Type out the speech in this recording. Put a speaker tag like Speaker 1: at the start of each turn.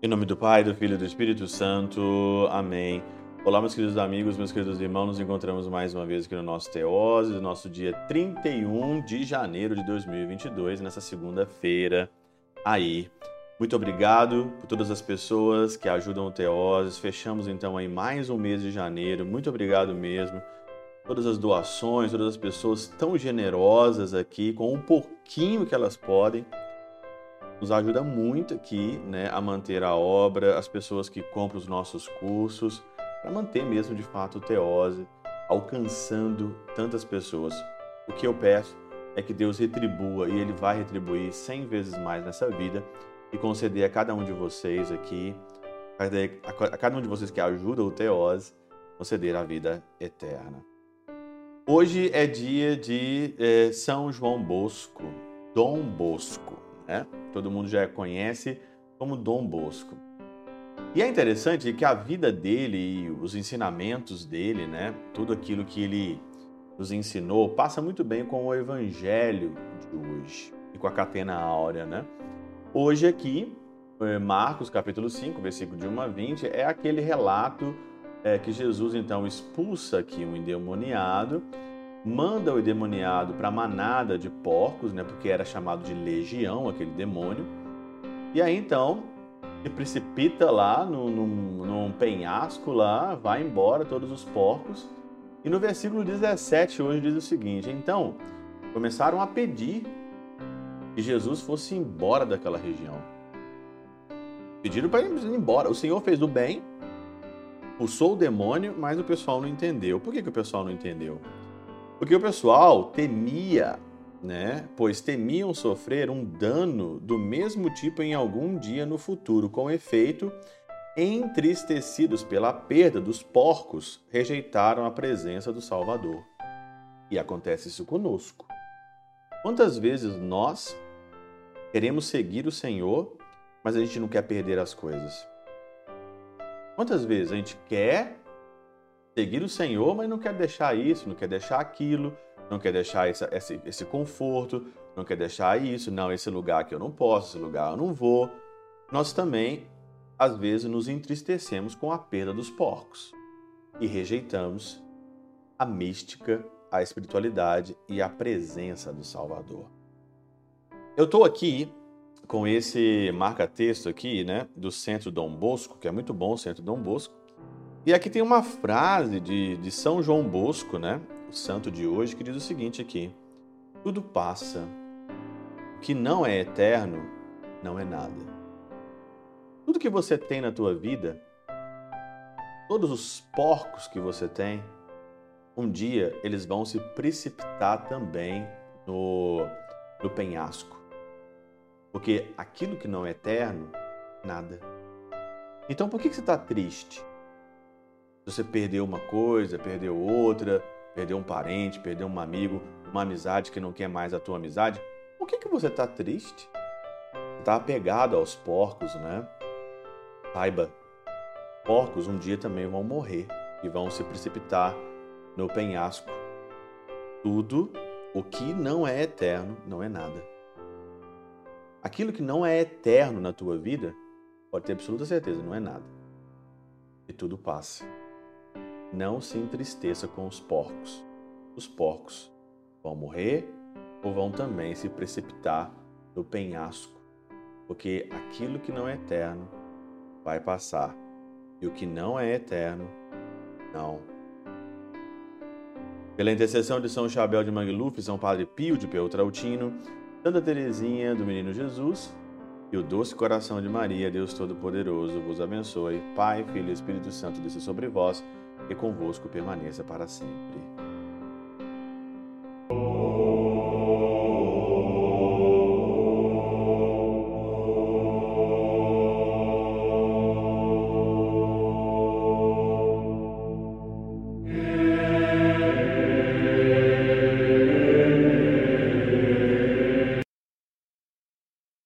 Speaker 1: Em nome do Pai, do Filho e do Espírito Santo. Amém. Olá, meus queridos amigos, meus queridos irmãos, nos encontramos mais uma vez aqui no nosso Teose, nosso dia 31 de janeiro de 2022, nessa segunda-feira aí. Muito obrigado por todas as pessoas que ajudam o Teoses. Fechamos então aí mais um mês de janeiro. Muito obrigado mesmo. Todas as doações, todas as pessoas tão generosas aqui, com um pouquinho que elas podem nos ajuda muito aqui né, a manter a obra, as pessoas que compram os nossos cursos, para manter mesmo de fato o Teose alcançando tantas pessoas. O que eu peço é que Deus retribua e Ele vai retribuir cem vezes mais nessa vida e conceder a cada um de vocês aqui, a cada um de vocês que ajuda o Teose, conceder a vida eterna. Hoje é dia de é, São João Bosco, Dom Bosco né? Todo mundo já conhece como Dom Bosco. E é interessante que a vida dele e os ensinamentos dele, né, tudo aquilo que ele nos ensinou, passa muito bem com o evangelho de hoje e com a catena áurea, né? Hoje aqui, eh, Marcos capítulo 5, versículo de 1 a 20, é aquele relato é, que Jesus então expulsa aqui um endemoniado manda o endemoniado para a manada de porcos, né, porque era chamado de legião aquele demônio. E aí então se precipita lá num, num, num penhasco lá, vai embora todos os porcos. E no versículo 17 hoje diz o seguinte: Então começaram a pedir que Jesus fosse embora daquela região. Pediram para ele ir embora. O Senhor fez o bem, expulsou o demônio, mas o pessoal não entendeu. Por que, que o pessoal não entendeu? Porque o pessoal temia, né? Pois temiam sofrer um dano do mesmo tipo em algum dia no futuro, com efeito, entristecidos pela perda dos porcos, rejeitaram a presença do Salvador. E acontece isso conosco. Quantas vezes nós queremos seguir o Senhor, mas a gente não quer perder as coisas? Quantas vezes a gente quer seguir o Senhor, mas não quer deixar isso, não quer deixar aquilo, não quer deixar esse, esse, esse conforto, não quer deixar isso, não, esse lugar que eu não posso, esse lugar eu não vou. Nós também, às vezes, nos entristecemos com a perda dos porcos e rejeitamos a mística, a espiritualidade e a presença do Salvador. Eu estou aqui com esse marca-texto aqui, né, do Centro Dom Bosco, que é muito bom o Centro Dom Bosco, e aqui tem uma frase de, de São João Bosco, né? O santo de hoje, que diz o seguinte aqui: Tudo passa. O que não é eterno não é nada. Tudo que você tem na tua vida, todos os porcos que você tem, um dia eles vão se precipitar também no, no penhasco. Porque aquilo que não é eterno, nada. Então por que você está triste? você perdeu uma coisa, perdeu outra, perdeu um parente, perdeu um amigo, uma amizade que não quer mais a tua amizade, por que, que você está triste? Está apegado aos porcos, né? Saiba, porcos um dia também vão morrer e vão se precipitar no penhasco. Tudo o que não é eterno não é nada. Aquilo que não é eterno na tua vida, pode ter absoluta certeza, não é nada. E tudo passa. Não se entristeça com os porcos. Os porcos vão morrer ou vão também se precipitar no penhasco, porque aquilo que não é eterno vai passar, e o que não é eterno, não. Pela intercessão de São Chabel de Mangluf, São Padre Pio de Peltrautina, Santa Teresinha do Menino Jesus e o doce coração de Maria, Deus Todo-Poderoso, vos abençoe. Pai, Filho e Espírito Santo, desça sobre vós e convosco permaneça para sempre.